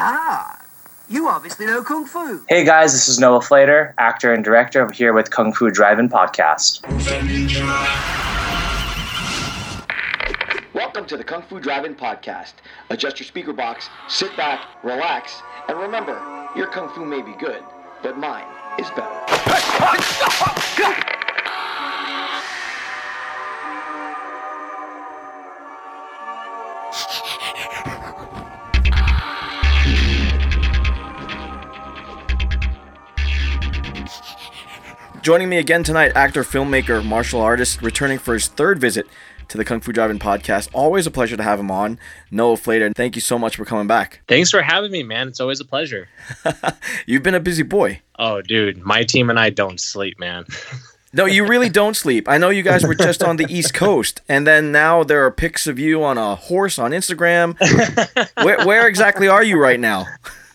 Ah, you obviously know Kung Fu. Hey guys, this is Noah Flater, actor and director. I'm here with Kung Fu Drive-In Podcast. Welcome to the Kung Fu Drive-In Podcast. Adjust your speaker box, sit back, relax, and remember, your Kung Fu may be good, but mine is better. Joining me again tonight, actor, filmmaker, martial artist, returning for his third visit to the Kung Fu Drive-In podcast. Always a pleasure to have him on. Noah Flater, thank you so much for coming back. Thanks for having me, man. It's always a pleasure. You've been a busy boy. Oh, dude, my team and I don't sleep, man. No, you really don't sleep. I know you guys were just on the East Coast, and then now there are pics of you on a horse on Instagram. where, where exactly are you right now?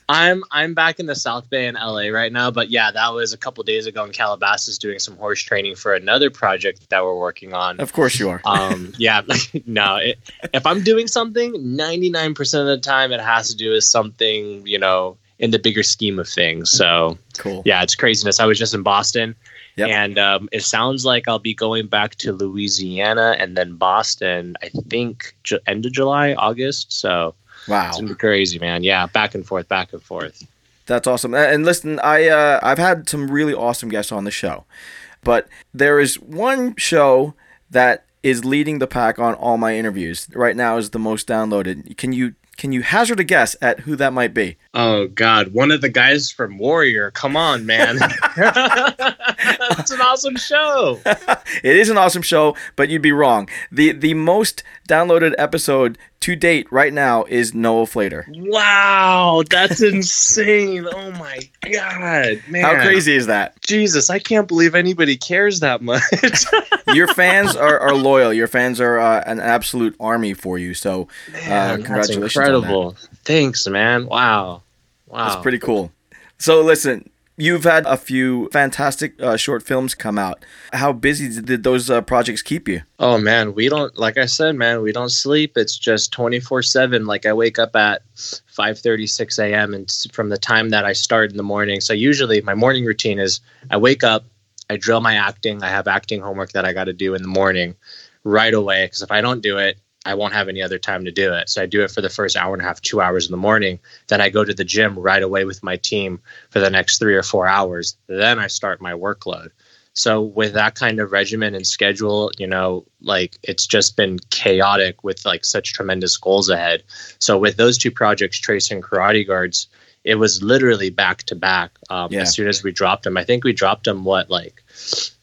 I'm I'm back in the South Bay in LA right now, but yeah, that was a couple days ago in Calabasas doing some horse training for another project that we're working on. Of course you are. Um, yeah, no, it, if I'm doing something, 99% of the time it has to do with something, you know, in the bigger scheme of things. So, Cool. yeah, it's craziness. I was just in Boston. Yep. And um, it sounds like I'll be going back to Louisiana and then Boston. I think ju- end of July, August. So Wow. it's crazy, man. Yeah, back and forth, back and forth. That's awesome. And listen, I uh, I've had some really awesome guests on the show, but there is one show that is leading the pack on all my interviews right now. Is the most downloaded. Can you can you hazard a guess at who that might be? Oh God, one of the guys from Warrior. Come on, man. That's an awesome show. It is an awesome show, but you'd be wrong. the The most downloaded episode to date right now is Noah Flater. Wow, that's insane. Oh my God, man. How crazy is that? Jesus, I can't believe anybody cares that much. Your fans are, are loyal. Your fans are uh, an absolute army for you. So, uh, Man, that's congratulations! incredible. Thanks, man. Wow. Wow. That's pretty cool. So listen, you've had a few fantastic uh, short films come out. How busy did those uh, projects keep you? Oh man, we don't like I said, man, we don't sleep. It's just 24/7. Like I wake up at 5:30 6 a.m. and from the time that I start in the morning. So usually my morning routine is I wake up, I drill my acting. I have acting homework that I got to do in the morning right away because if I don't do it, I won't have any other time to do it. So I do it for the first hour and a half, 2 hours in the morning. Then I go to the gym right away with my team for the next 3 or 4 hours. Then I start my workload. So with that kind of regimen and schedule, you know, like it's just been chaotic with like such tremendous goals ahead. So with those two projects, Trace and Karate Guards, it was literally back to back. Um, Yeah. As soon as we dropped them, I think we dropped them what like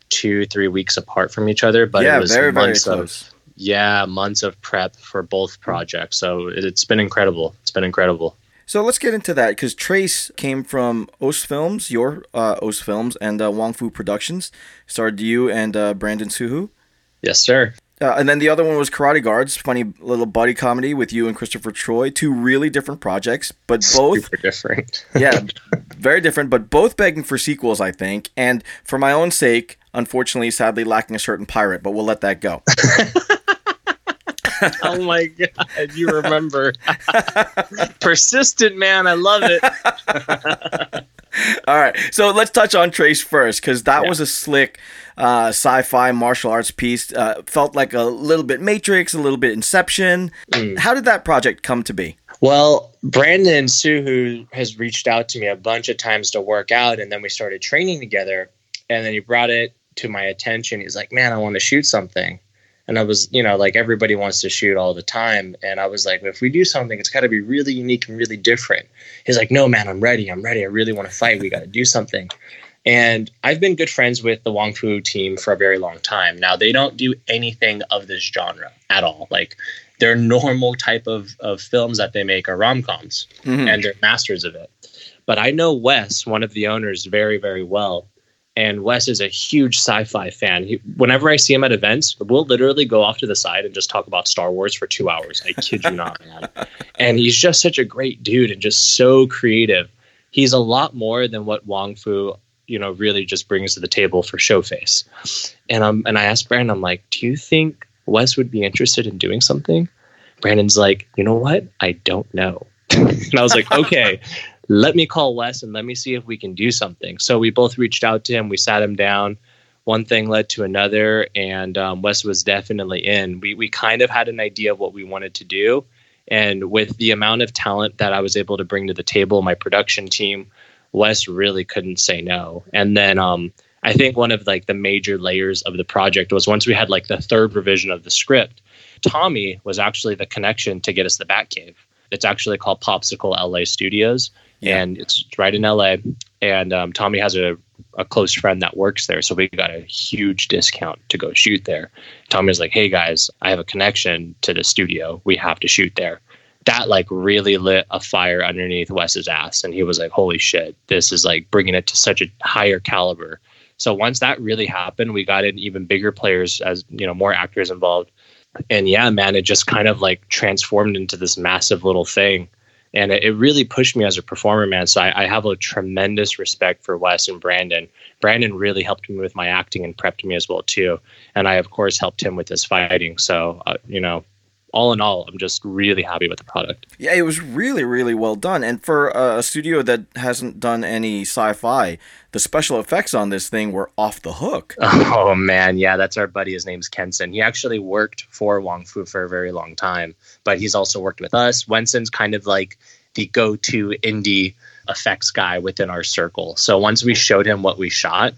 two, three weeks apart from each other. But yeah, it was very very months of close. Yeah months of prep for both projects. So it, it's been incredible. It's been incredible. So let's get into that because Trace came from Os Films, your uh, Os Films, and uh, Wong Fu Productions. Starred you and uh, Brandon Soo Hoo. Yes, sir. Uh, and then the other one was Karate Guards, funny little buddy comedy with you and Christopher Troy. Two really different projects, but both Super different. yeah, very different, but both begging for sequels, I think. And for my own sake, unfortunately, sadly lacking a certain pirate, but we'll let that go. Oh my god, you remember. Persistent man, I love it. All right, so let's touch on Trace first, because that Yeah. was a slick uh, sci-fi martial arts piece. Uh, felt like a little bit Matrix, a little bit Inception. Mm. How did that project come to be? Well, Brandon Soo Hoo has reached out to me a bunch of times to work out, and then we started training together. And then he brought it to my attention. He's like, "Man, I want to shoot something." And I was, you know, like everybody wants to shoot all the time. And I was like, if we do something, it's got to be really unique and really different. He's like, no, man, I'm ready. I'm ready. I really want to fight. We got to do something. And I've been good friends with the Wong Fu team for a very long time. Now, they don't do anything of this genre at all. Like, their normal type of, of films that they make are rom coms, Mhm. and they're masters of it. But I know Wes, one of the owners, very, very well. And Wes is a huge sci-fi fan. He, whenever I see him at events, we'll literally go off to the side and just talk about Star Wars for two hours. I kid you not, man. And he's just such a great dude and just so creative. He's a lot more than what Wong Fu, you know, really just brings to the table for Showface. And um, and I asked Brandon, I'm like, do you think Wes would be interested in doing something? Brandon's like, you know what? I don't know. and I was like, okay, let me call Wes and let me see if we can do something. So we both reached out to him. We sat him down. One thing led to another, and um, Wes was definitely in. We we kind of had an idea of what we wanted to do, and with the amount of talent that I was able to bring to the table, my production team, Wes really couldn't say no. And then um, I think one of like the major layers of the project was once we had like the third revision of the script, Tommy was actually the connection to get us the Batcave. It's actually called Popsicle LA Studios, Yeah. and it's right in LA. And um, Tommy has a, a close friend that works there, so we got a huge discount to go shoot there. Tommy's like, "Hey guys, I have a connection to the studio. We have to shoot there." That like really lit a fire underneath Wes's ass, and he was like, "Holy shit, this is like bringing it to such a higher caliber." So once that really happened, we got in even bigger players as you know more actors involved, and yeah, man, it just kind of like transformed into this massive little thing, and it, really pushed me as a performer, man. So I, I have a tremendous respect for Wes and Brandon. Brandon really helped me with my acting and prepped me as well too, and I of course helped him with his fighting. So uh, you know, all in all, I'm just really happy with the product. Yeah, it was really, really well done. And for uh, a studio that hasn't done any sci-fi, the special effects on this thing were off the hook. Oh man, yeah, that's our buddy. His name's Kenson. He actually worked for Wong Fu for a very long time, but he's also worked with us. Wenson's kind of like the go-to indie effects guy within our circle. So once we showed him what we shot,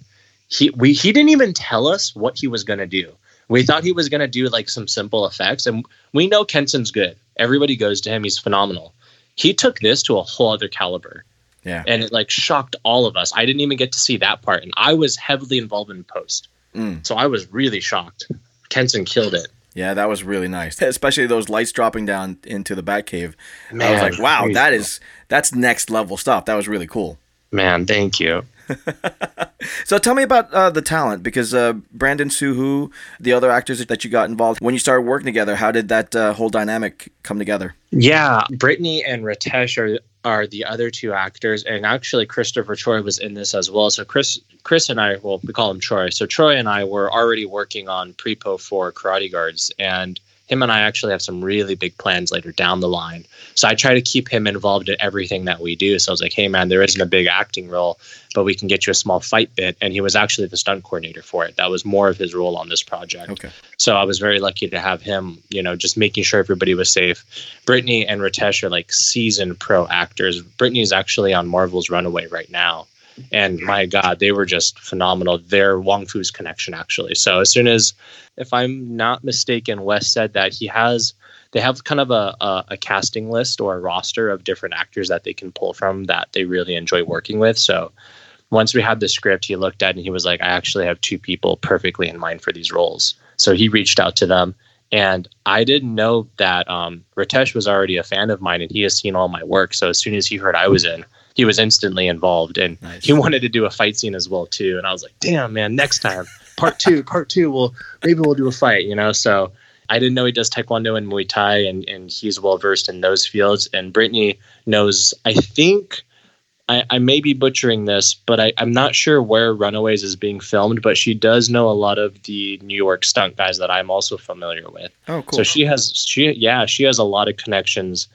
he we he didn't even tell us what he was gonna do. We thought he was gonna do like some simple effects, and we know Kenson's good. Everybody goes to him; he's phenomenal. He took this to a whole other caliber Yeah. and it like shocked all of us. I didn't even get to see that part, and I was heavily involved in post, Mm. so I was really shocked. Kenson killed it. Yeah, that was really nice. Especially those lights dropping down into the Batcave. I was like, wow, that is that's next level stuff. That was really cool. Man, thank you. So tell me about uh, the talent because uh, Brandon Soo Hoo, the other actors that you got involved when you started working together. How did that uh, whole dynamic come together? Yeah, Brittany and Ritesh are are the other two actors, and actually Christopher Troy was in this as well. So Chris, Chris and I, well, we call him Troy. So Troy and I were already working on prepo for Karate Guards, and him and I actually have some really big plans later down the line. So I try to keep him involved in everything that we do. So I was like, hey man, there isn't a big acting role, but we can get you a small fight bit. And he was actually the stunt coordinator for it. That was more of his role on this project. Okay. So I was very lucky to have him, you know, just making sure everybody was safe. Brittany and Ritesh are like seasoned pro actors. Brittany's actually on Marvel's Runaway right now. And my God, they were just phenomenal. They're Wong Fu's connection, actually. So as soon as, if I'm not mistaken, Wes said that he has, they have kind of a, a, a casting list or a roster of different actors that they can pull from that they really enjoy working with. So once we had the script, he looked at and he was like, I actually have two people perfectly in mind for these roles. So he reached out to them. And I didn't know that um, Ritesh was already a fan of mine and he has seen all my work. So as soon as he heard I was in, he was instantly involved and Nice. he wanted to do a fight scene as well too. And I was like, damn man, next time, part two, part two, we'll maybe we'll do a fight, you know? So I didn't know he does Taekwondo and Muay Thai and, and he's well versed in those fields. And Brittany knows, I think I, I may be butchering this, but I, I'm not sure where Runaways is being filmed, but she does know a lot of the New York stunt guys that I'm also familiar with. Oh, cool. So she has she yeah, she has a lot of connections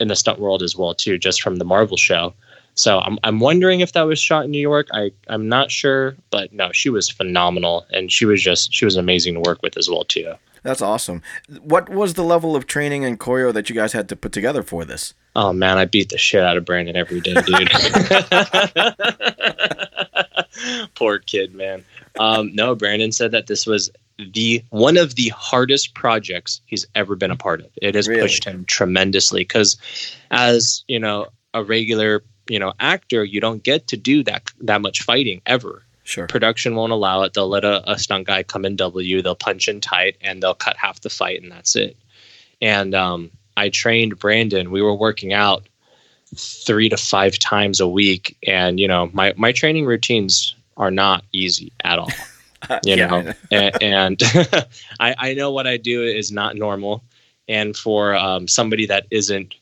in the stunt world as well too, just from the Marvel show. So I'm I'm wondering if that was shot in New York. I I'm not sure, but no, she was phenomenal and she was just she was amazing to work with as well too. That's awesome. What was the level of training and choreo that you guys had to put together for this? Oh man, I beat the shit out of Brandon every day, dude. Poor kid, man. Um, no, Brandon said that this was the one of the hardest projects he's ever been a part of. It has Really? pushed him tremendously because, as you know, a regular you know actor, you don't get to do that that much fighting ever Sure. production won't allow it. They'll let a, a stunt guy come in W, they'll punch in tight, and they'll cut half the fight, and that's it. And um, I trained Brandon. We were working out three to five times a week, and you know my my training routines are not easy at all. You Yeah, know, and, and I I know what I do is not normal, and for um, somebody that isn't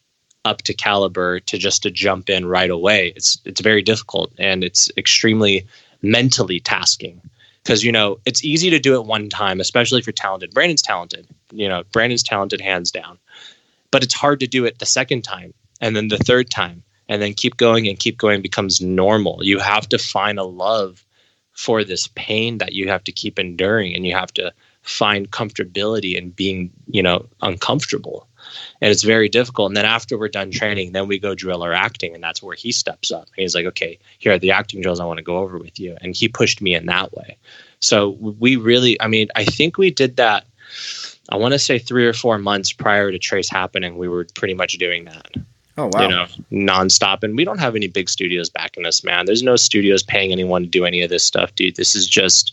up to caliber to just to jump in right away, it's it's very difficult and it's extremely mentally tasking because you know it's easy to do it one time especially if you're talented brandon's talented you know brandon's talented hands down but it's hard to do it the second time and then the third time, and then keep going and keep going becomes normal. You have to find a love for this pain that you have to keep enduring, and you have to find comfortability in being, you know, uncomfortable. And it's very difficult. And then after we're done training, then we go drill our acting, and that's where he steps up. He's like, "Okay, here are the acting drills I want to go over with you," and he pushed me in that way. So we really, I mean, I think we did that. I want to say three or four months prior to Trace happening, we were pretty much doing that. Oh wow! You know, nonstop, and we don't have any big studios backing us, man. There's no studios paying anyone to do any of this stuff, dude. This is just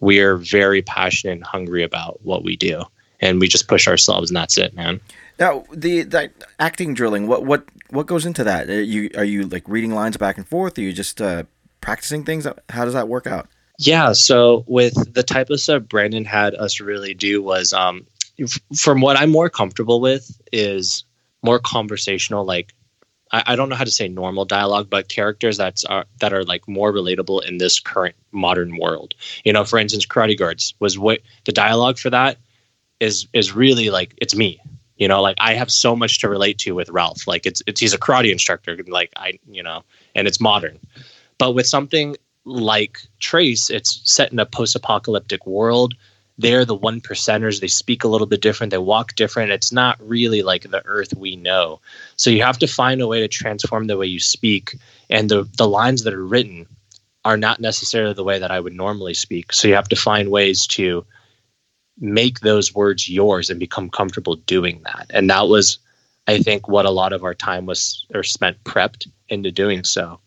we're very passionate and hungry about what we do, and we just push ourselves, and that's it, man. Now the that acting drilling, what what what goes into that? Are you are you like reading lines back and forth? Are you just uh, practicing things? How does that work out? Yeah, so with the type of stuff Brandon had us really do was, um, f- from what I'm more comfortable with, is more conversational. Like, I, I don't know how to say normal dialogue, but characters that's are that are like more relatable in this current modern world. You know, for instance, Karate Guards was what the dialogue for that is is really like it's me. You know, like I have so much to relate to with Ralph. Like it's it's he's a karate instructor. Like I, you know, and it's modern. But with something like Trace, it's set in a post-apocalyptic world. They're the one percenters. They speak a little bit different. They walk different. It's not really like the Earth we know. So you have to find a way to transform the way you speak, and the the lines that are written are not necessarily the way that I would normally speak. So you have to find ways to make those words yours and become comfortable doing that. And that was, I think, what a lot of our time was or spent prepped into doing so.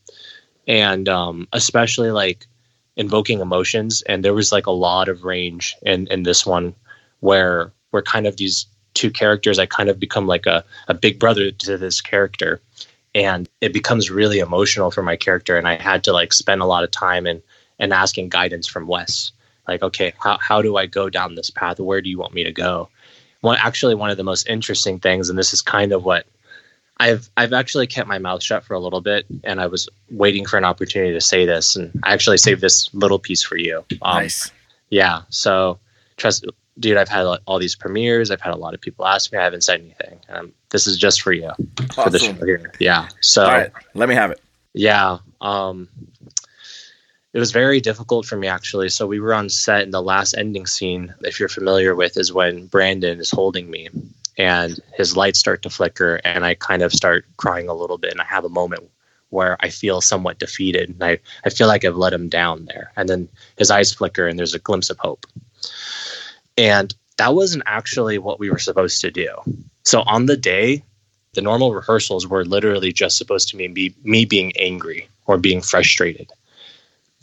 And um, especially like invoking emotions. And there was like a lot of range in, in this one where we're kind of these two characters. I kind of become like a, a big brother to this character. And it becomes really emotional for my character. And I had to like spend a lot of time and, and asking guidance from Wes like okay how, how do i go down this path? Where do you want me to go? One actually one of the most interesting things and this is kind of what i've i've actually kept my mouth shut for a little bit and i was waiting for an opportunity to say this and i actually saved this little piece for you. Um, nice. yeah so trust dude i've had all these premieres. I've had a lot of people ask me. I haven't said anything um, this is just for you awesome. for the show here. Yeah so let me have it. Yeah um it was very difficult for me actually. So we were on set and the last ending scene, if you're familiar with, is when Brandon is holding me and his lights start to flicker and I kind of start crying a little bit and I have a moment where I feel somewhat defeated and I, I feel like I've let him down there. And then his eyes flicker and there's a glimpse of hope. And that wasn't actually what we were supposed to do. So on the day, the normal rehearsals were literally just supposed to be me being angry or being frustrated.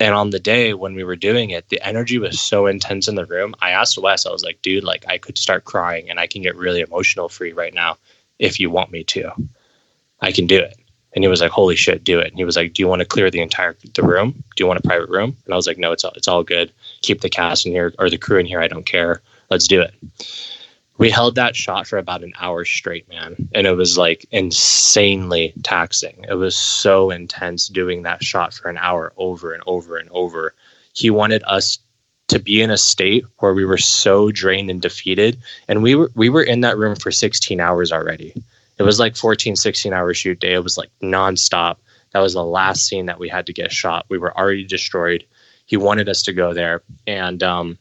And on the day when we were doing it, the energy was so intense in the room. I asked Wes, I was like, dude, like I could start crying and I can get really emotional you right now if you want me to. I can do it. And he was like, holy shit, do it. And he was like, do you want to clear the entire the room? Do you want a private room? And I was like, no, it's all, it's all good. Keep the cast in here or the crew in here. I don't care. Let's do it we held that shot for about an hour straight, man. And it was like insanely taxing. It was so intense doing that shot for an hour over and over and over. He wanted us to be in a state where we were so drained and defeated. And we were we were in that room for 16 hours already. It was like 14, 16 hour shoot day. It was like nonstop. That was the last scene that we had to get shot. We were already destroyed. He wanted us to go there. And um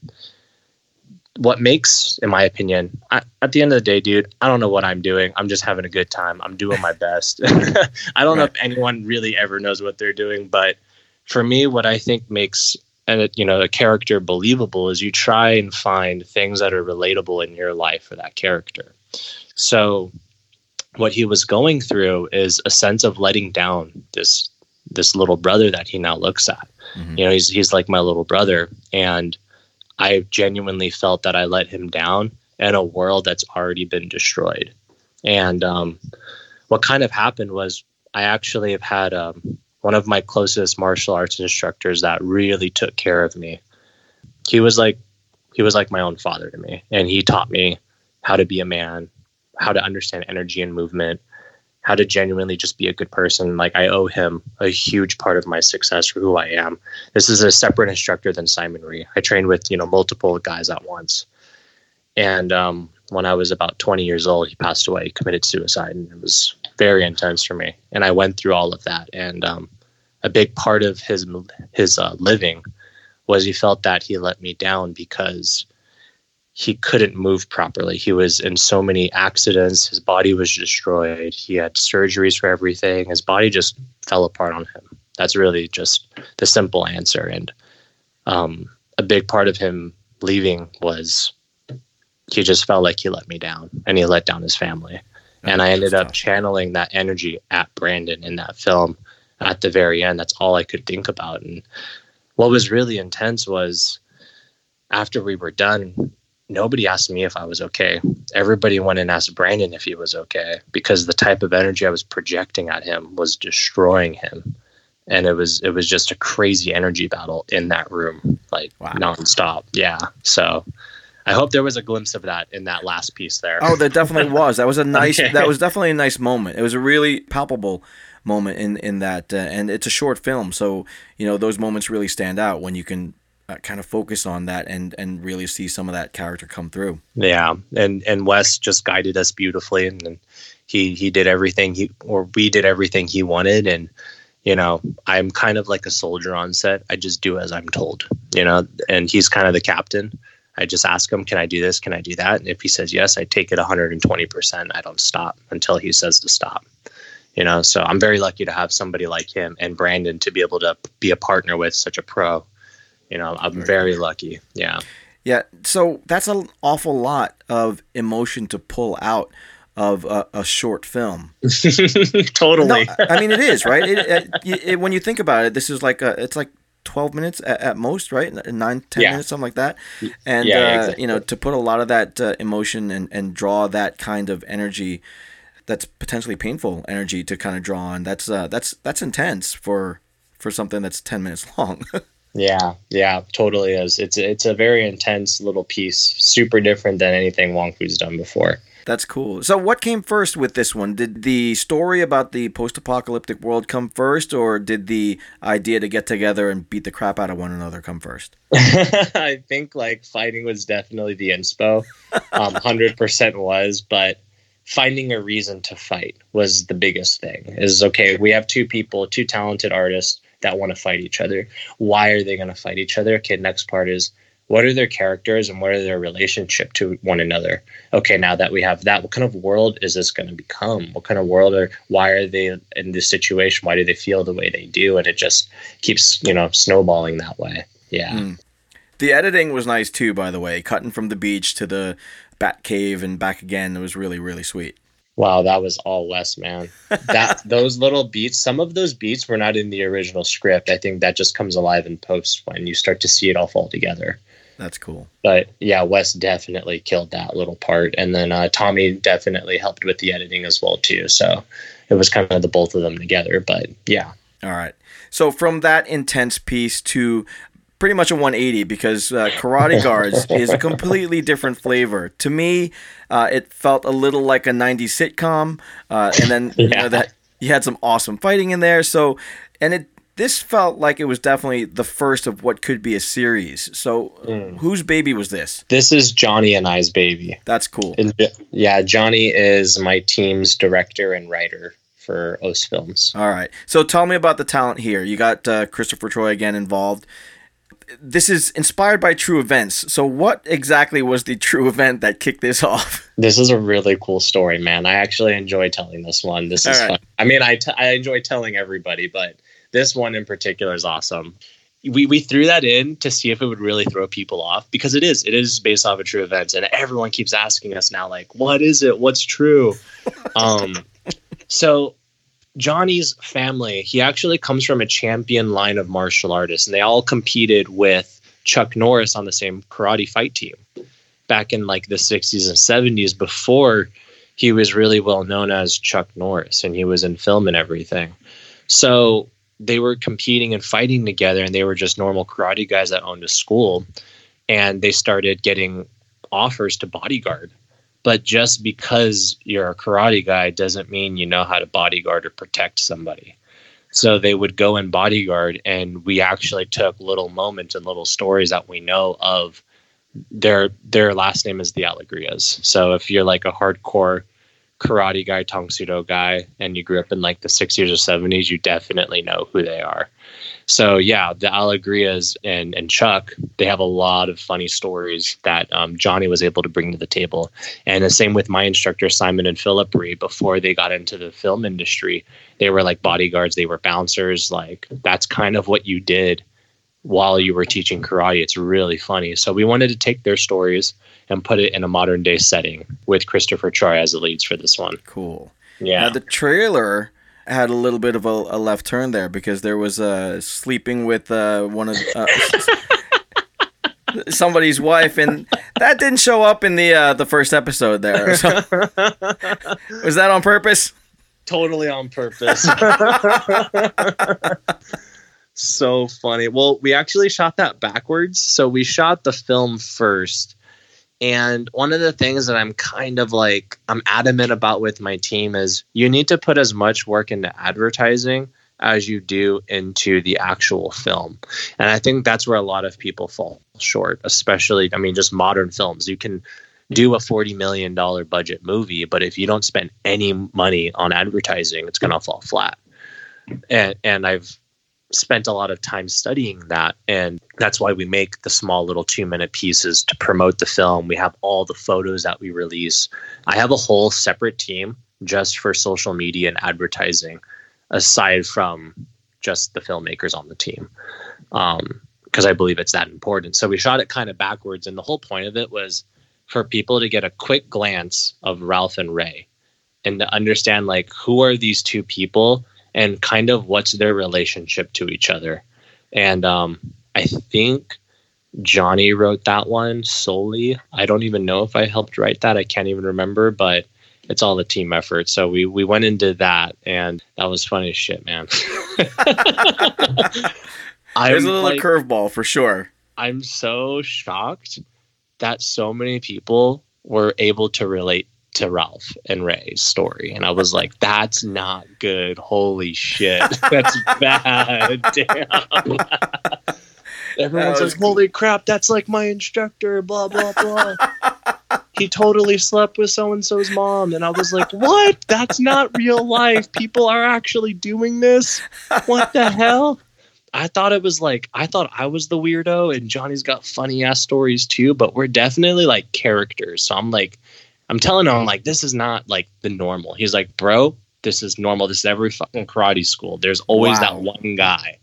what makes, in my opinion, I, at the end of the day, dude, I don't know what I'm doing. I'm just having a good time. I'm doing my best. I don't right. know if anyone really ever knows what they're doing, but for me, what I think makes and you know a character believable is you try and find things that are relatable in your life for that character. So, what he was going through is a sense of letting down this this little brother that he now looks at. Mm-hmm. You know, he's he's like my little brother, and I genuinely felt that I let him down in a world that's already been destroyed. And um, what kind of happened was I actually have had um, one of my closest martial arts instructors that really took care of me. He was like he was like my own father to me, and he taught me how to be a man, how to understand energy and movement, how to genuinely just be a good person. Like I owe him a huge part of my success for who I am. This is a separate instructor than Simon Rhee. I trained with, you know, multiple guys at once. And um, when I was about 20 years old, he passed away, he committed suicide. And it was very intense for me. And I went through all of that. And um, a big part of his his uh, living was he felt that he let me down because he couldn't move properly. He was in so many accidents. His body was destroyed. He had surgeries for everything. His body just fell apart on him. That's really just the simple answer. And um, a big part of him leaving was he just felt like he let me down and he let down his family. And I ended up channeling that energy at Brandon in that film at the very end. That's all I could think about. And what was really intense was after we were done, nobody asked me if I was okay. Everybody went and asked Brandon if he was okay because the type of energy I was projecting at him was destroying him. And it was it was just a crazy energy battle in that room, like wow. nonstop. Yeah. So I hope there was a glimpse of that in that last piece there. Oh, there definitely was. That was a nice. okay. That was definitely a nice moment. It was a really palpable moment in in that, uh, and it's a short film, so you know those moments really stand out when you can uh, kind of focus on that and and really see some of that character come through. Yeah, and and Wes just guided us beautifully, and, and he he did everything he or we did everything he wanted, and you know I'm kind of like a soldier on set. I just do as I'm told, you know, and he's kind of the captain I just ask him, can I do this? Can I do that? And if he says yes, I take it 120%. I don't stop until he says to stop. You know, so I'm very lucky to have somebody like him and Brandon to be able to be a partner with such a pro. You know, I'm very lucky. Yeah. Yeah. So that's an awful lot of emotion to pull out of a, a short film. totally. No, I mean, it is right. It, it, it, when you think about it, this is like a. It's like 12 minutes at, at most, right? Nine, 10 yeah. minutes, something like that. And, yeah, uh, exactly. you know, to put a lot of that uh, emotion and, and draw that kind of energy that's potentially painful energy to kind of draw on. That's, uh, that's, that's intense for, for something that's 10 minutes long. yeah. Yeah, totally is. It's, it's a very intense little piece, super different than anything Wong Fu's done before. That's cool. So, what came first with this one? Did the story about the post apocalyptic world come first, or did the idea to get together and beat the crap out of one another come first? I think like fighting was definitely the inspo. Um, 100% was, but finding a reason to fight was the biggest thing. Is okay, we have two people, two talented artists that want to fight each other. Why are they going to fight each other? Okay, next part is what are their characters and what are their relationship to one another? Okay now that we have that what kind of world is this going to become? What kind of world are why are they in this situation? Why do they feel the way they do? And it just keeps you know snowballing that way. Yeah. Mm. the editing was nice too by the way. Cutting from the beach to the bat cave and back again it was really really sweet Wow, that was all Wes, man. That those little beats, some of those beats were not in the original script. I think that just comes alive in post when you start to see it all fall together. That's cool. But yeah, Wes definitely killed that little part, and then uh, Tommy definitely helped with the editing as well too. So it was kind of the both of them together. But yeah. All right. So from that intense piece to pretty much a 180 because uh, Karate Guards is a completely different flavor. To me, uh, it felt a little like a 90s sitcom, uh, and then yeah. you know that you had some awesome fighting in there. So, and it this felt like it was definitely the first of what could be a series. So, mm. whose baby was this? This is Johnny and I's baby. That's cool. And, yeah, Johnny is my team's director and writer for OS Films. All right. So, tell me about the talent here. You got uh, Christopher Troy again involved. This is inspired by true events. So, what exactly was the true event that kicked this off? This is a really cool story, man. I actually enjoy telling this one. This is right. fun. I mean, I, t- I enjoy telling everybody, but this one in particular is awesome. We, we threw that in to see if it would really throw people off because it is it is based off of true events and everyone keeps asking us now like what is it what's true um so Johnny's family, he actually comes from a champion line of martial artists, and they all competed with Chuck Norris on the same karate fight team back in like the 60s and 70s before he was really well known as Chuck Norris and he was in film and everything. So they were competing and fighting together and they were just normal karate guys that owned a school and they started getting offers to bodyguard but just because you're a karate guy doesn't mean you know how to bodyguard or protect somebody. So they would go and bodyguard and we actually took little moments and little stories that we know of. Their their last name is the Alegrias so if you're like a hardcore karate guy, Tang Soo Do guy, and you grew up in like the 60s or 70s, you definitely know who they are. So yeah, the Alegrias and and Chuck, they have a lot of funny stories that um, Johnny was able to bring to the table. And the same with my instructor Simon and Philip Rhee. Before they got into the film industry, they were like bodyguards, they were bouncers. Like that's kind of what you did while you were teaching karate. It's really funny. So we wanted to take their stories and put it in a modern day setting with Christopher Choi as the leads for this one. Cool. Yeah. Now the trailer had a little bit of a, a left turn there because there was uh, sleeping with uh, one of uh, somebody's wife, and that didn't show up in the uh, the first episode there. So, was that on purpose? totally on purpose. so funny. Well, we actually shot that backwards. So we shot the film first. And one of the things that I'm kind of like, I'm adamant about with my team is you need to put as much work into advertising as you do into the actual film. And I think that's where a lot of people fall short, especially, I mean, just modern films. You can do a $40 million budget movie, but if you don't spend any money on advertising, it's going to fall flat. And, and I've spent a lot of time studying that. And that's why we make the small little two minute pieces to promote the film. We have all the photos that we release. I have a whole separate team just for social media and advertising, aside from just the filmmakers on the team. Um, because I believe it's that important. So we shot it kind of backwards. And the whole point of it was for people to get a quick glance of Ralph and Ray and to understand like who are these two people and kind of what's their relationship to each other. And um, I think Johnny wrote that one solely. I don't even know if I helped write that. I can't even remember, but it's all a team effort. So we we went into that, and that was funny as shit, man. There's a little like- curveball for sure. I'm so shocked that so many people were able to relate to Ralph and Ray's story. And I was like, that's not good. Holy shit. That's bad. Damn. Everyone's like, holy crap, that's like my instructor, blah, blah, blah. he totally slept with so and so's mom. And I was like, what? That's not real life. People are actually doing this. What the hell? I thought it was like I thought I was the weirdo and Johnny's got funny ass stories too, but we're definitely like characters. So I'm like I'm telling him like this is not like the normal. He's like, "Bro, this is normal. This is every fucking karate school. There's always Wow. that one guy."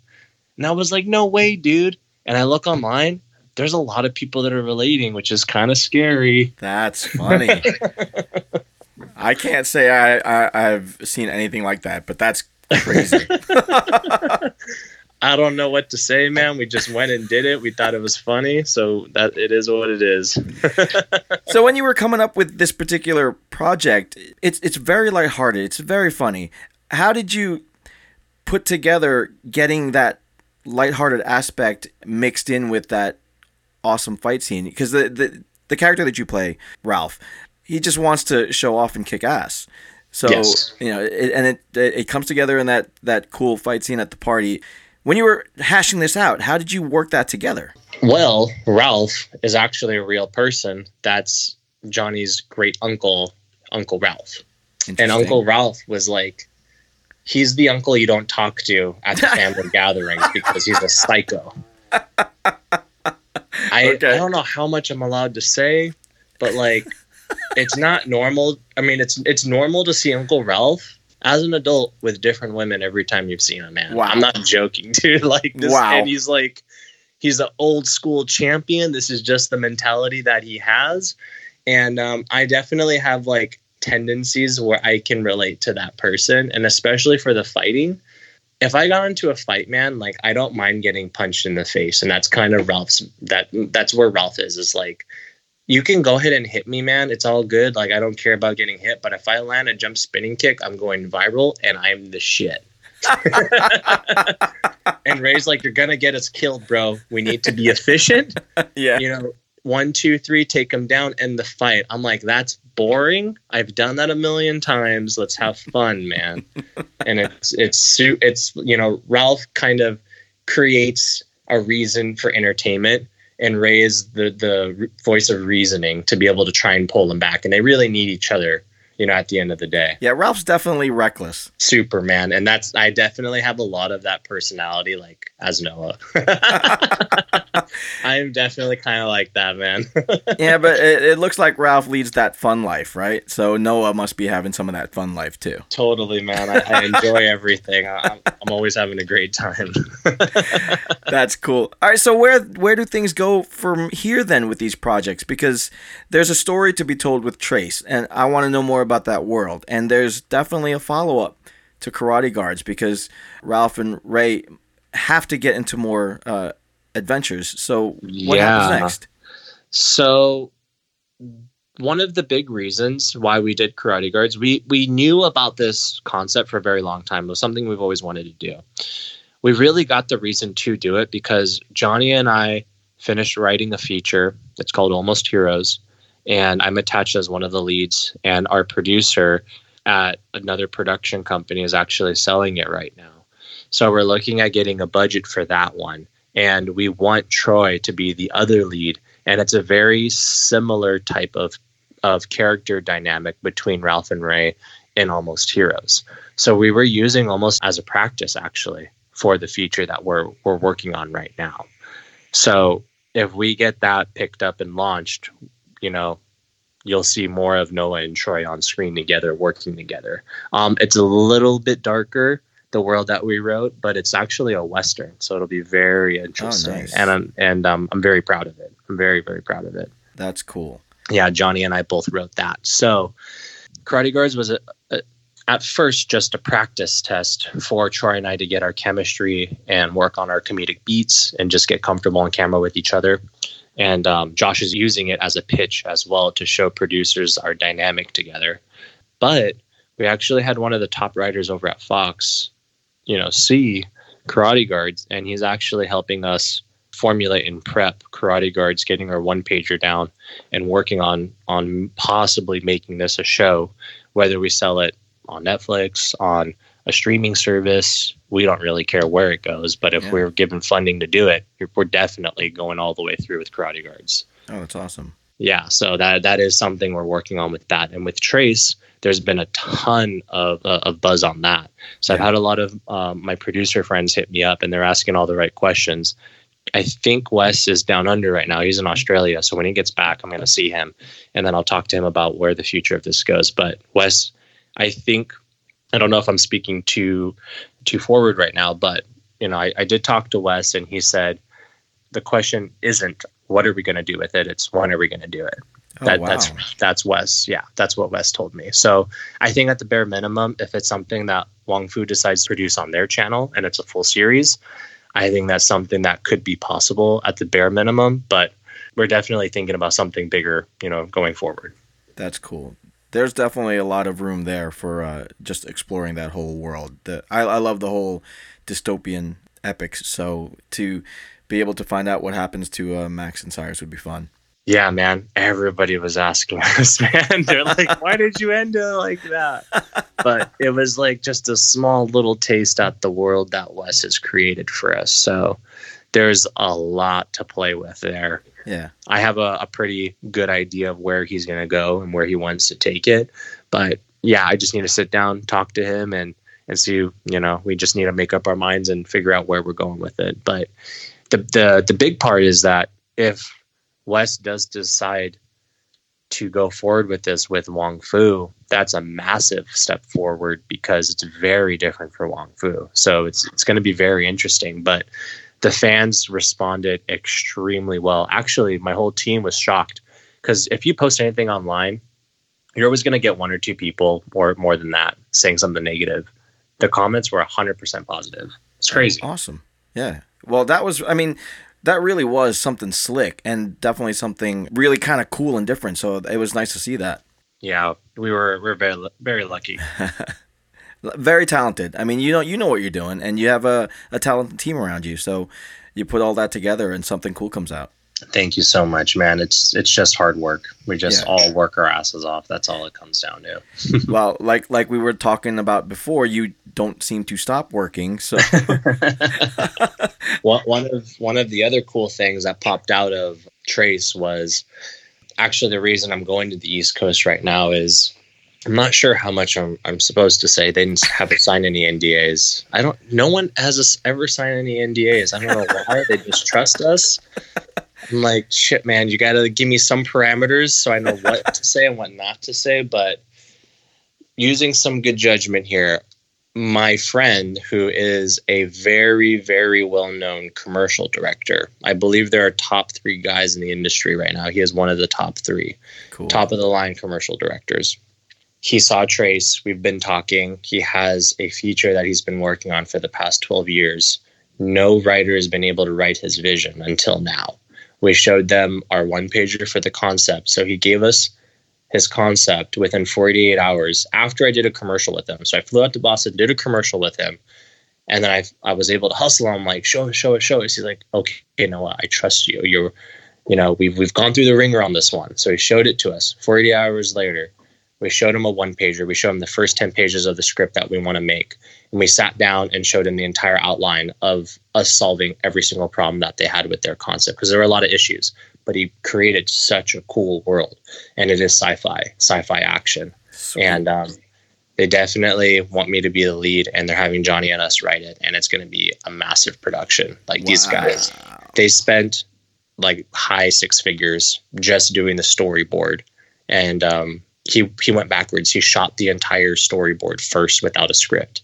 And I was like, "No way, dude." And I look online, there's a lot of people that are relating, which is kind of scary. That's funny. I can't say I, I I've seen anything like that, but that's crazy. I don't know what to say, man. We just went and did it. We thought it was funny, so that it is what it is. so when you were coming up with this particular project, it's it's very lighthearted. It's very funny. How did you put together getting that lighthearted aspect mixed in with that awesome fight scene? Because the, the the character that you play, Ralph, he just wants to show off and kick ass. So Yes. you know, it, and it it comes together in that that cool fight scene at the party. When you were hashing this out, how did you work that together? Well, Ralph is actually a real person. That's Johnny's great uncle, Uncle Ralph. And Uncle Ralph was like, he's the uncle you don't talk to at the family gatherings because he's a psycho. I, Okay. I don't know how much I'm allowed to say, but like, it's not normal. I mean, it's it's normal to see Uncle Ralph as an adult with different women every time you've seen a man. Wow. I'm not joking, dude. Like this, Wow. and he's like, he's an old school champion. This is just the mentality that he has, and um, I definitely have like tendencies where I can relate to that person, and especially for the fighting. If I got into a fight, man, like I don't mind getting punched in the face, and that's kind of Ralph's. That that's where Ralph is. Is like you can go ahead and hit me, man. It's all good. Like I don't care about getting hit, but if I land a jump spinning kick, I'm going viral and I'm the shit. and Ray's like, you're gonna get us killed, bro. We need to be efficient. yeah. You know, one, two, three, take him down, end the fight. I'm like, that's boring. I've done that a million times. Let's have fun, man. and it's it's su- it's you know, Ralph kind of creates a reason for entertainment and Ray is the the voice of reasoning to be able to try and pull them back. And they really need each other you know, at the end of the day. Yeah, Ralph's definitely reckless. Superman. And that's, I definitely have a lot of that personality, like as Noah. I'm definitely kind of like that, man. yeah, but it, it, looks like Ralph leads that fun life, right? So Noah must be having some of that fun life too. Totally, man. I, I enjoy everything. I, I'm always having a great time. That's cool. All right, so where where do things go from here then with these projects? Because there's a story to be told with Trace, and I want to know more about that world. And there's definitely a follow up to Karate Guards because Ralph and Ray have to get into more uh, adventures. So what yeah. happens next? So one of the big reasons why we did karate guards, we we knew about this concept for a very long time. It was something we've always wanted to do. We really got the reason to do it because Johnny and I finished writing a feature that's called Almost Heroes, and I'm attached as one of the leads. And our producer at another production company is actually selling it right now. So we're looking at getting a budget for that one and we want Troy to be the other lead. And it's a very similar type of of character dynamic between Ralph and Ray in Almost Heroes. So we were using almost as a practice actually for the feature that we're we're working on right now. So if we get that picked up and launched, you know, you'll see more of Noah and Troy on screen together, working together. Um, it's a little bit darker the world that we wrote, but it's actually a western, so it'll be very oh, interesting. Oh, nice. And I'm and um, I'm very proud of it. I'm very very proud of it. That's cool. Yeah, Johnny and I both wrote that. So, Karate Guards was a, a, at first just a practice test for Troy and I to get our chemistry and work on our comedic beats and just get comfortable on camera with each other. And um, Josh is using it as a pitch as well to show producers our dynamic together. But we actually had one of the top writers over at Fox you know see karate guards and he's actually helping us formulate and prep karate guards getting our one pager down and working on on possibly making this a show whether we sell it on netflix on a streaming service we don't really care where it goes but if yeah. we're given funding to do it we're definitely going all the way through with karate guards oh that's awesome yeah so that that is something we're working on with that and with trace there's been a ton of, uh, of buzz on that. So yeah. I've had a lot of um, my producer friends hit me up and they're asking all the right questions. I think Wes is down under right now. He's in Australia. So when he gets back, I'm going to see him and then I'll talk to him about where the future of this goes. But Wes, I think, I don't know if I'm speaking too, too forward right now, but you know, I, I did talk to Wes and he said, the question isn't what are we going to do with it? It's when are we going to do it? Oh, that, wow. That's that's Wes. Yeah, that's what Wes told me. So I think at the bare minimum, if it's something that Wong Fu decides to produce on their channel and it's a full series, I think that's something that could be possible at the bare minimum. But we're definitely thinking about something bigger, you know, going forward. That's cool. There's definitely a lot of room there for uh, just exploring that whole world. The, I, I love the whole dystopian epics. So to be able to find out what happens to uh, Max and Cyrus would be fun. Yeah, man. Everybody was asking us, man. They're like, why did you end it like that? But it was like just a small little taste at the world that Wes has created for us. So there's a lot to play with there. Yeah. I have a, a pretty good idea of where he's going to go and where he wants to take it. But yeah, I just need to sit down, talk to him, and and see. You know, we just need to make up our minds and figure out where we're going with it. But the the the big part is that if Wes does decide to go forward with this with Wong Fu, that's a massive step forward because it's very different for Wong Fu. So it's it's going to be very interesting. But the fans responded extremely well. Actually, my whole team was shocked because if you post anything online, you're always going to get one or two people or more than that saying something negative. The comments were 100% positive. It's crazy. Awesome. Yeah. Well, that was, I mean, that really was something slick and definitely something really kind of cool and different. So it was nice to see that. Yeah, we were we are very very lucky. very talented. I mean, you know you know what you're doing, and you have a, a talented team around you. So you put all that together, and something cool comes out. Thank you so much, man. It's it's just hard work. We just yeah. all work our asses off. That's all it comes down to. well, like like we were talking about before, you don't seem to stop working. So one one of one of the other cool things that popped out of Trace was actually the reason I'm going to the East Coast right now is I'm not sure how much I'm, I'm supposed to say. They didn't have to sign any NDAs. I don't. No one has ever signed any NDAs. I don't know why. they just trust us. I'm like, shit, man. You got to give me some parameters so I know what to say and what not to say. But using some good judgment here, my friend, who is a very, very well known commercial director, I believe there are top three guys in the industry right now. He is one of the top three, Cool. top of the line commercial directors. He saw Trace. We've been talking. He has a feature that he's been working on for the past 12 years. No writer has been able to write his vision until now. We showed them our one pager for the concept. So he gave us his concept within 48 hours after I did a commercial with him. So I flew out to Boston, did a commercial with him, and then I I was able to hustle him like show us, show us, show us. He's like, okay, Noah, I trust you. You're, you know, we've we've gone through the ringer on this one. So he showed it to us. 48 hours later, we showed him a one pager. We showed him the first 10 pages of the script that we want to make, and we sat down and showed him the entire outline of us solving every single problem that they had with their concept because there were a lot of issues but he created such a cool world. And it is sci-fi sci-fi action. Sweet. and um, they definitely want me to be the lead and they're having johnny and us write it and it's going to be a massive production. Like these guys they spent like high six figures just doing the storyboard. And um, he he went backwards. He shot the entire storyboard first without a script.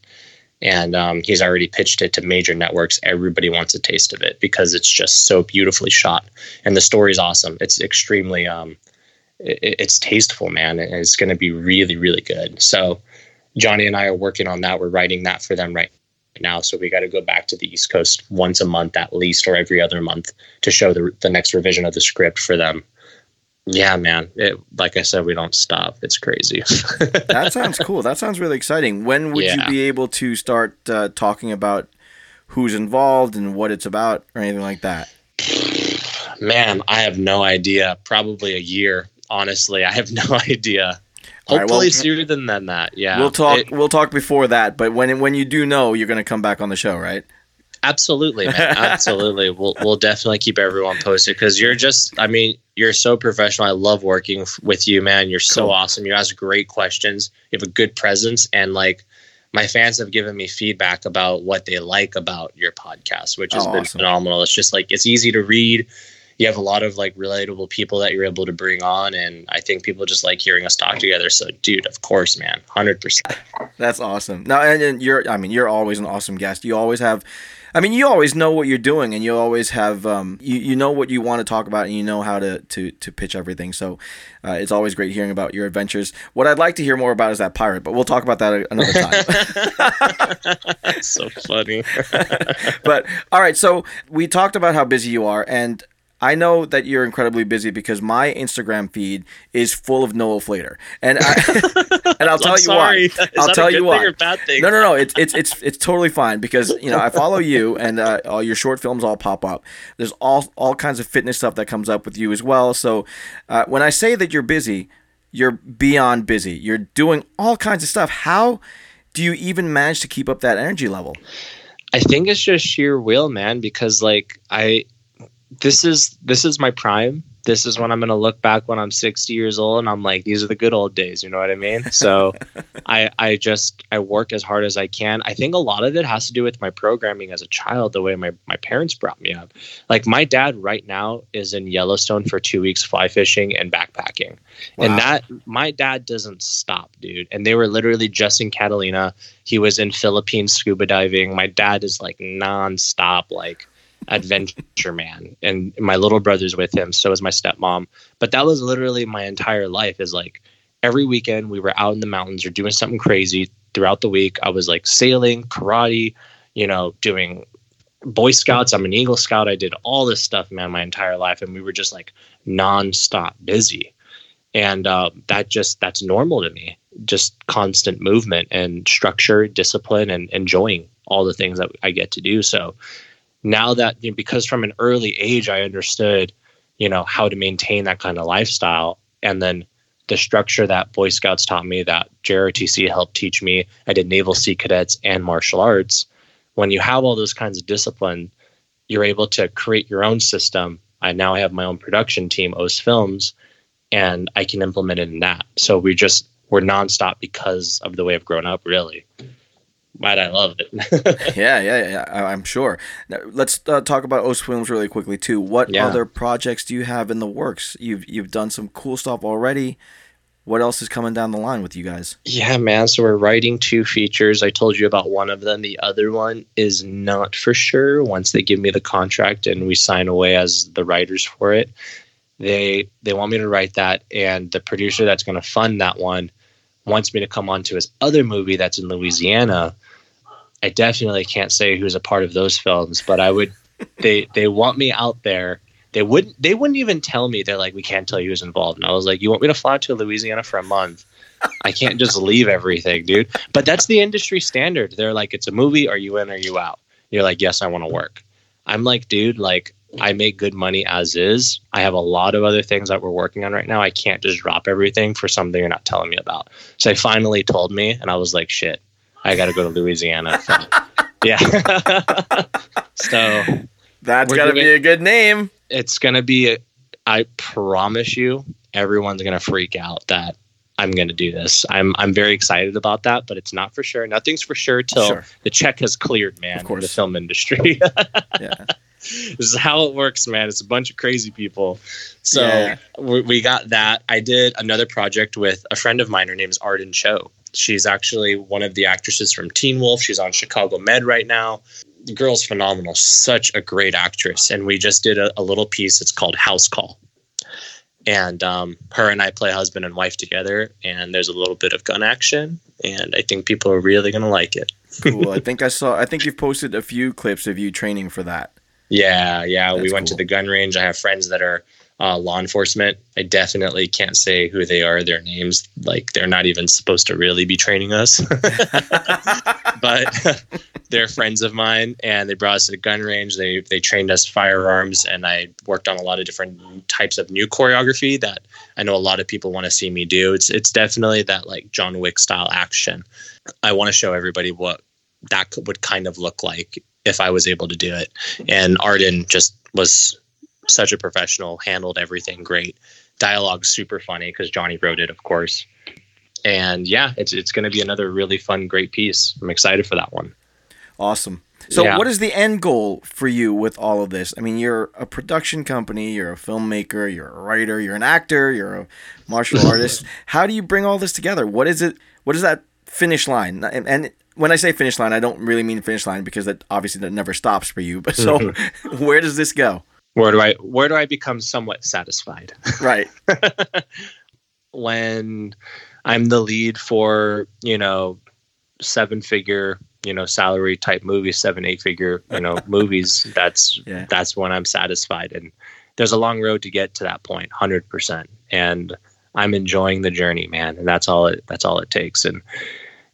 And um, he's already pitched it to major networks. Everybody wants a taste of it because it's just so beautifully shot. And the story's awesome. It's extremely um, it, it's tasteful man and it's going to be really really good. So johnny and i are working on that. We're writing that for them right now. So we got to go back to the east coast once a month at least or every other month to show the, the next revision of the script for them yeah man it, like i said we don't stop it's crazy that sounds cool. That sounds really exciting. When would Yeah. you be able to start uh, talking about who's involved and what it's about or anything like that? man i have no idea probably a year honestly i have no idea All right, hopefully well- sooner than, than that yeah we'll talk. It- we'll talk before that. But when when you do know, you're going to come back on the show, right? Absolutely, man. Absolutely. we'll we'll definitely keep everyone posted because you're just. I mean, you're so professional. I love working f- with you, man. You're so Cool. awesome. You ask great questions. You have a good presence, and like my fans have given me feedback about what they like about your podcast, which has Oh, been awesome. phenomenal. It's just like it's easy to read. You have a lot of like relatable people that you're able to bring on, and I think people just like hearing us talk together. So, dude, of course, man, hundred percent. That's awesome. Now, and, and you're. I mean, you're always an awesome guest. You always have. I mean, you always know what you're doing, and you always have. Um, you you know what you want to talk about, and you know how to to to pitch everything. So, uh, it's always great hearing about your adventures. What I'd like to hear more about is that pirate, but we'll talk about that another time. so funny. but all right, so we talked about how busy you are, and I know that you're incredibly busy because my Instagram feed is full of Noah Flater, and I, and I'll tell I'm you sorry. why. Is I'll that a tell good you thing why. or bad thing? No, no, no. It's it's it's it's totally fine because you know I follow you and uh, all your short films all pop up. There's all all kinds of fitness stuff that comes up with you as well. So uh, when I say that you're busy, you're beyond busy. You're doing all kinds of stuff. How do you even manage to keep up that energy level? I think it's just sheer will, man, because like I this is this is my prime. This is when I'm gonna look back when I'm 60 years old and I'm like, these are the good old days, you know what I mean? So I I just I work as hard as I can. I think a lot of it has to do with my programming as a child, the way my, my parents brought me up. Like my dad right now is in Yellowstone for two weeks fly fishing and backpacking. Wow. And that my dad doesn't stop, dude. And they were literally just in Catalina. He was in Philippines scuba diving. My dad is like nonstop, like adventure man. And my little brother's with him. So is my stepmom. But that was literally my entire life. Is like every weekend we were out in the mountains or doing something crazy throughout the week. I was like sailing, karate, you know, doing Boy Scouts. I'm an Eagle Scout. I did all this stuff, man, my entire life. And we were just like nonstop busy. And uh, that just, that's normal to me. Just constant movement and structure, discipline, and enjoying all the things that I get to do. So now that, you know, because from an early age, I understood, you know, how to maintain that kind of lifestyle. And then the structure that Boy Scouts taught me, that JROTC helped teach me. I did Naval Sea Cadets and martial arts. When you have all those kinds of discipline, you're able to create your own system. I now have my own production team, OS Films, and I can implement it in that. So we just we're nonstop because of the way I've grown up. Really, but I love it. yeah, yeah, yeah. I- I'm sure. Now, let's uh, talk about O's Films really quickly too. What Yeah. other projects do you have in the works? You've you've done some cool stuff already. What else is coming down the line with you guys? Yeah, man. So we're writing two features. I told you about one of them. The other one is not for sure. Once they give me the contract and we sign away as the writers for it, they they want me to write that, and the producer that's going to fund that one wants me to come on to his other movie that's in Louisiana. I definitely can't say who's a part of those films, but I would. they they want me out there. They wouldn't. They wouldn't even tell me. They're like, we can't tell you who's involved. And I was like, you want me to fly to Louisiana for a month? I can't just leave everything, dude. But that's the industry standard. They're like, it's a movie. Are you in? Are you out? You're like, yes, I want to work. I'm like, dude, like I make good money as is. I have a lot of other things that we're working on right now. I can't just drop everything for something you're not telling me about. So they finally told me, and I was like, shit, I got to go to Louisiana. yeah. so That's got to be a good name. it's gonna be i promise you everyone's gonna freak out that i'm gonna do this i'm i'm very excited about that but it's not for sure nothing's for sure till Sure. the check has cleared man Of course. the film industry Yeah. this is how it works man it's a bunch of crazy people so Yeah. we, we got that i did another project with a friend of mine her name is arden cho she's actually one of the actresses from teen wolf she's on chicago med right now the girl's phenomenal such a great actress and we just did a, a little piece it's called house call and um, her and i play husband and wife together and there's a little bit of gun action and i think people are really going to like it Cool. I think I saw. I think you've posted a few clips of you training for that. Yeah, yeah. we That's went to the gun range. I have friends that are uh, law enforcement. I definitely can't say who they are, their names. Like they're not even supposed to really be training us, but they're friends of mine, and they brought us to the gun range. They they trained us firearms, and I worked on a lot of different types of new choreography that I know a lot of people want to see me do. It's it's definitely that like John Wick style action. I want to show everybody what that would kind of look like if I was able to do it. And Arden just was such a professional, handled everything great. Dialogue super funny because Johnny wrote it, of course. And yeah, it's it's going to be another really fun, great piece. I'm excited for that one. Awesome. So, Yeah. what is the end goal for you with all of this? I mean, you're a production company, you're a filmmaker, you're a writer, you're an actor, you're a martial artist. How do you bring all this together? What is it? What is that finish line? And, and when I say finish line, I don't really mean finish line because that obviously that never stops for you. But so, mm-hmm. where does this go? Where do I where do I become somewhat satisfied? Right. when I'm the lead for, you know, seven figure, you know, salary type movies, seven, eight figure, you know, movies, that's Yeah. that's when I'm satisfied. And there's a long road to get to that point point, hundred percent. And I'm enjoying the journey, man. And that's all it that's all it takes. And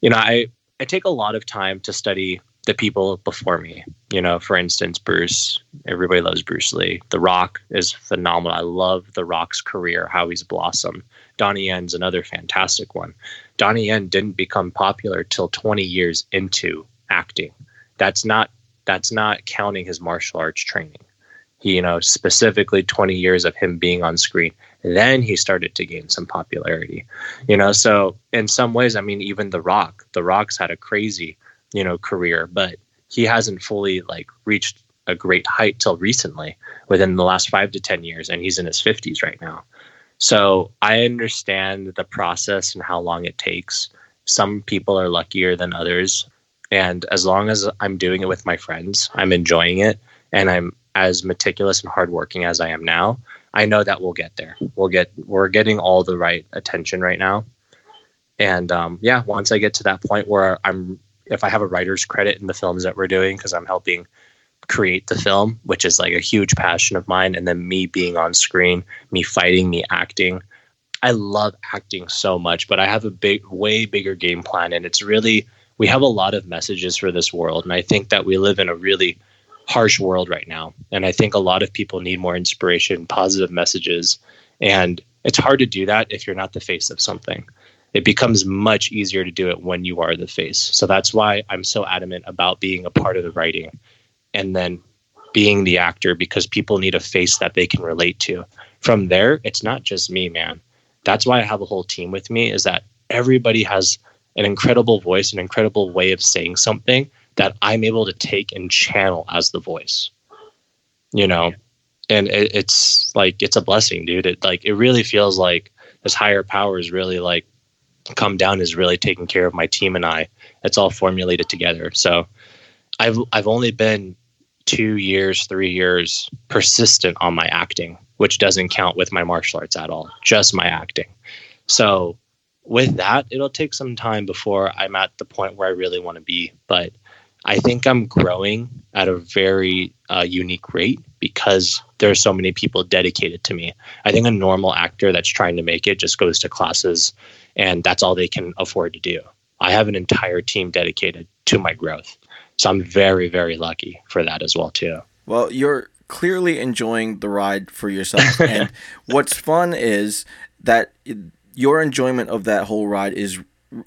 you know, I I take a lot of time to study the people before me. You know, for instance, Bruce. Everybody loves Bruce Lee. The Rock is phenomenal. I love The Rock's career, how he's blossomed. Donnie Yen's another fantastic one. Donnie Yen didn't become popular till 20 years into acting. That's not that's not counting his martial arts training. He, you know, specifically 20 years of him being on screen. Then he started to gain some popularity. You know, so in some ways, I mean, even The Rock, The Rock's had a crazy, you know, career, but he hasn't fully like reached a great height till recently within the last five to 10 years. And he's in his 50s right now. So I understand the process and how long it takes. Some people are luckier than others. And as long as I'm doing it with my friends, I'm enjoying it, and I'm as meticulous and hardworking as I am now, I know that we'll get there. We'll get we're getting all the right attention right now. And um, yeah, once I get to that point where I'm if I have a writer's credit in the films that we're doing, because I'm helping create the film, which is like a huge passion of mine, and then me being on screen, me fighting, me acting. I love acting so much, but I have a big, way bigger game plan, and it's really we have a lot of messages for this world, and I think that we live in a really harsh world right now, and I think a lot of people need more inspiration, positive messages, and it's hard to do that if you're not the face of something. It becomes much easier to do it when you are the face. So that's why I'm so adamant about being a part of the writing and then being the actor because people need a face that they can relate to. From there, it's not just me, man. That's why I have a whole team with me is that everybody has an incredible voice, an incredible way of saying something that I'm able to take and channel as the voice. You know, and it, it's like it's a blessing, dude. It like it really feels like this higher power is really like come down is really taking care of my team and I. It's all formulated together. So I've I've only been two years, three years persistent on my acting, which doesn't count with my martial arts at all, just my acting. So with that, it'll take some time before I'm at the point where I really want to be. But I think I'm growing at a very uh, unique rate because there's so many people dedicated to me. I think a normal actor that's trying to make it just goes to classes and that's all they can afford to do. I have an entire team dedicated to my growth. So I'm very, very lucky for that as well too. Well, you're clearly enjoying the ride for yourself. and what's fun is that your enjoyment of that whole ride is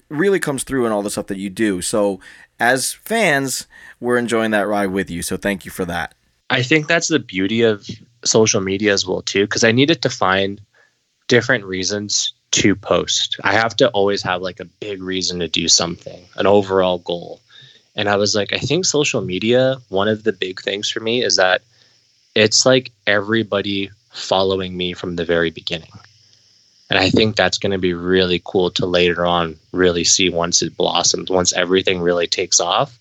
really comes through in all the stuff that you do. So as fans, we're enjoying that ride with you. So thank you for that. I think that's the beauty of social media as well too because I needed to find different reasons to post. I have to always have like a big reason to do something, an overall goal. And I was like, I think social media, one of the big things for me is that it's like everybody following me from the very beginning. And I think that's going to be really cool to later on really see once it blossoms, once everything really takes off.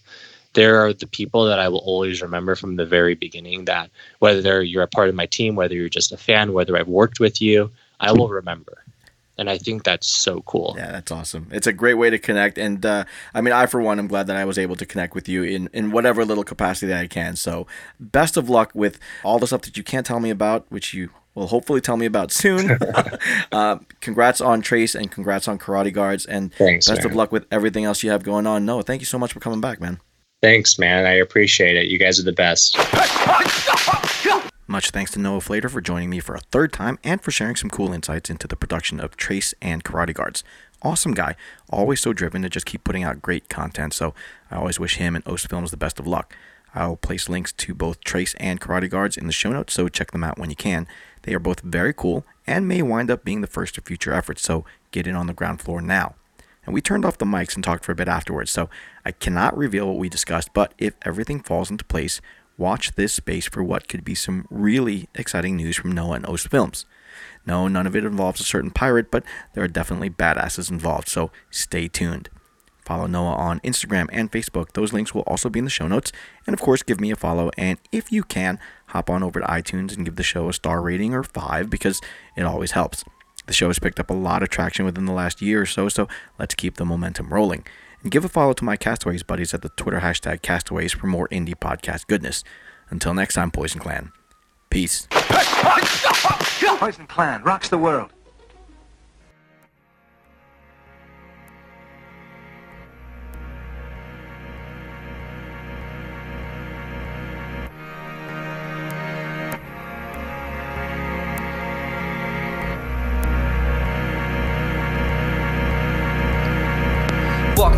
There are the people that I will always remember from the very beginning that whether you're a part of my team, whether you're just a fan, whether I've worked with you, I will remember and I think that's so cool. Yeah, that's awesome. It's a great way to connect, and uh, I mean, I for one, am glad that I was able to connect with you in in whatever little capacity that I can. So, best of luck with all the stuff that you can't tell me about, which you will hopefully tell me about soon. uh, congrats on Trace and congrats on Karate Guards. And Thanks, best man. of luck with everything else you have going on. No, thank you so much for coming back, man. Thanks, man. I appreciate it. You guys are the best. Much thanks to Noah Flater for joining me for a third time and for sharing some cool insights into the production of Trace and Karate Guards. Awesome guy, always so driven to just keep putting out great content, so I always wish him and Ost Films the best of luck. I'll place links to both Trace and Karate Guards in the show notes, so check them out when you can. They are both very cool and may wind up being the first of future efforts, so get in on the ground floor now. And we turned off the mics and talked for a bit afterwards, so I cannot reveal what we discussed, but if everything falls into place, watch this space for what could be some really exciting news from Noah and Ost Films. No, none of it involves a certain pirate, but there are definitely badasses involved, so stay tuned. Follow Noah on Instagram and Facebook. Those links will also be in the show notes. And of course, give me a follow. And if you can, hop on over to iTunes and give the show a star rating or five because it always helps. The show has picked up a lot of traction within the last year or so, so let's keep the momentum rolling. Give a follow to my Castaways buddies at the Twitter hashtag Castaways for more indie podcast goodness. Until next time, Poison Clan. Peace. Poison Clan rocks the world.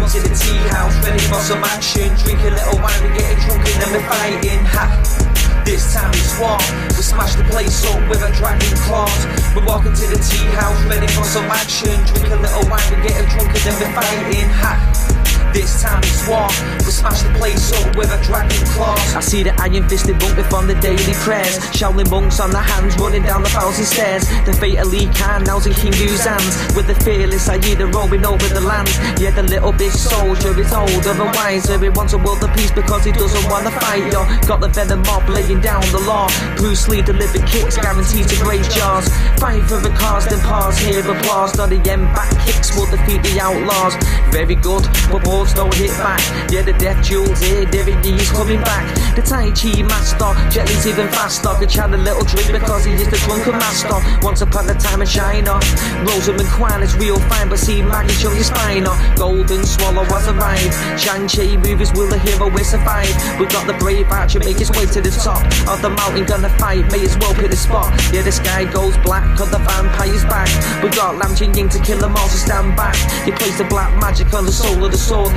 Walking to the tea house, ready for some action. Drink a little wine, we getting drunk and then we're fighting. Ha! This time it's war. We smash the place up with a dragon claws. We're walking to the tea house, ready for some action. Drink a little wine, we getting drunk and then we're fighting. Ha! This time it's war. We smash the place up with a dragon claws. I see the iron fisted monk from the daily prayers. Shaolin monks on their hands running down the thousand stairs. The fate of Lee Khan now's in King Hu's hands. With the fearless Aida rolling over the land. Yeah, the little big soldier is older and wiser. He wants a world of peace because he doesn't want to fight. Yo, got the venom mob laying down the law. Bruce Lee delivered kicks, guaranteed to break jaws. Fight for the cause, then pause, hear applause. Not the end back kicks will defeat the outlaws. Very good, but balls don't hit back. Yeah, the death jewels here, David D's coming back. The Tai Chi master, Jet Li's even faster. Could a little drink because he is the drunken master. Once upon a time in China, Rosamund Kwan is real fine, but see Maggie show your spine. Golden swallow has arrived. Shang-Chi movies, will the hero will survive? We got the brave archer make his way to the top of the mountain, gonna fight, may as well pick the spot. Yeah, the sky goes black, cause the vampire's back. We got Lam Ching Ying to kill them all, so stand back. He plays the black magic on the soul of the sword.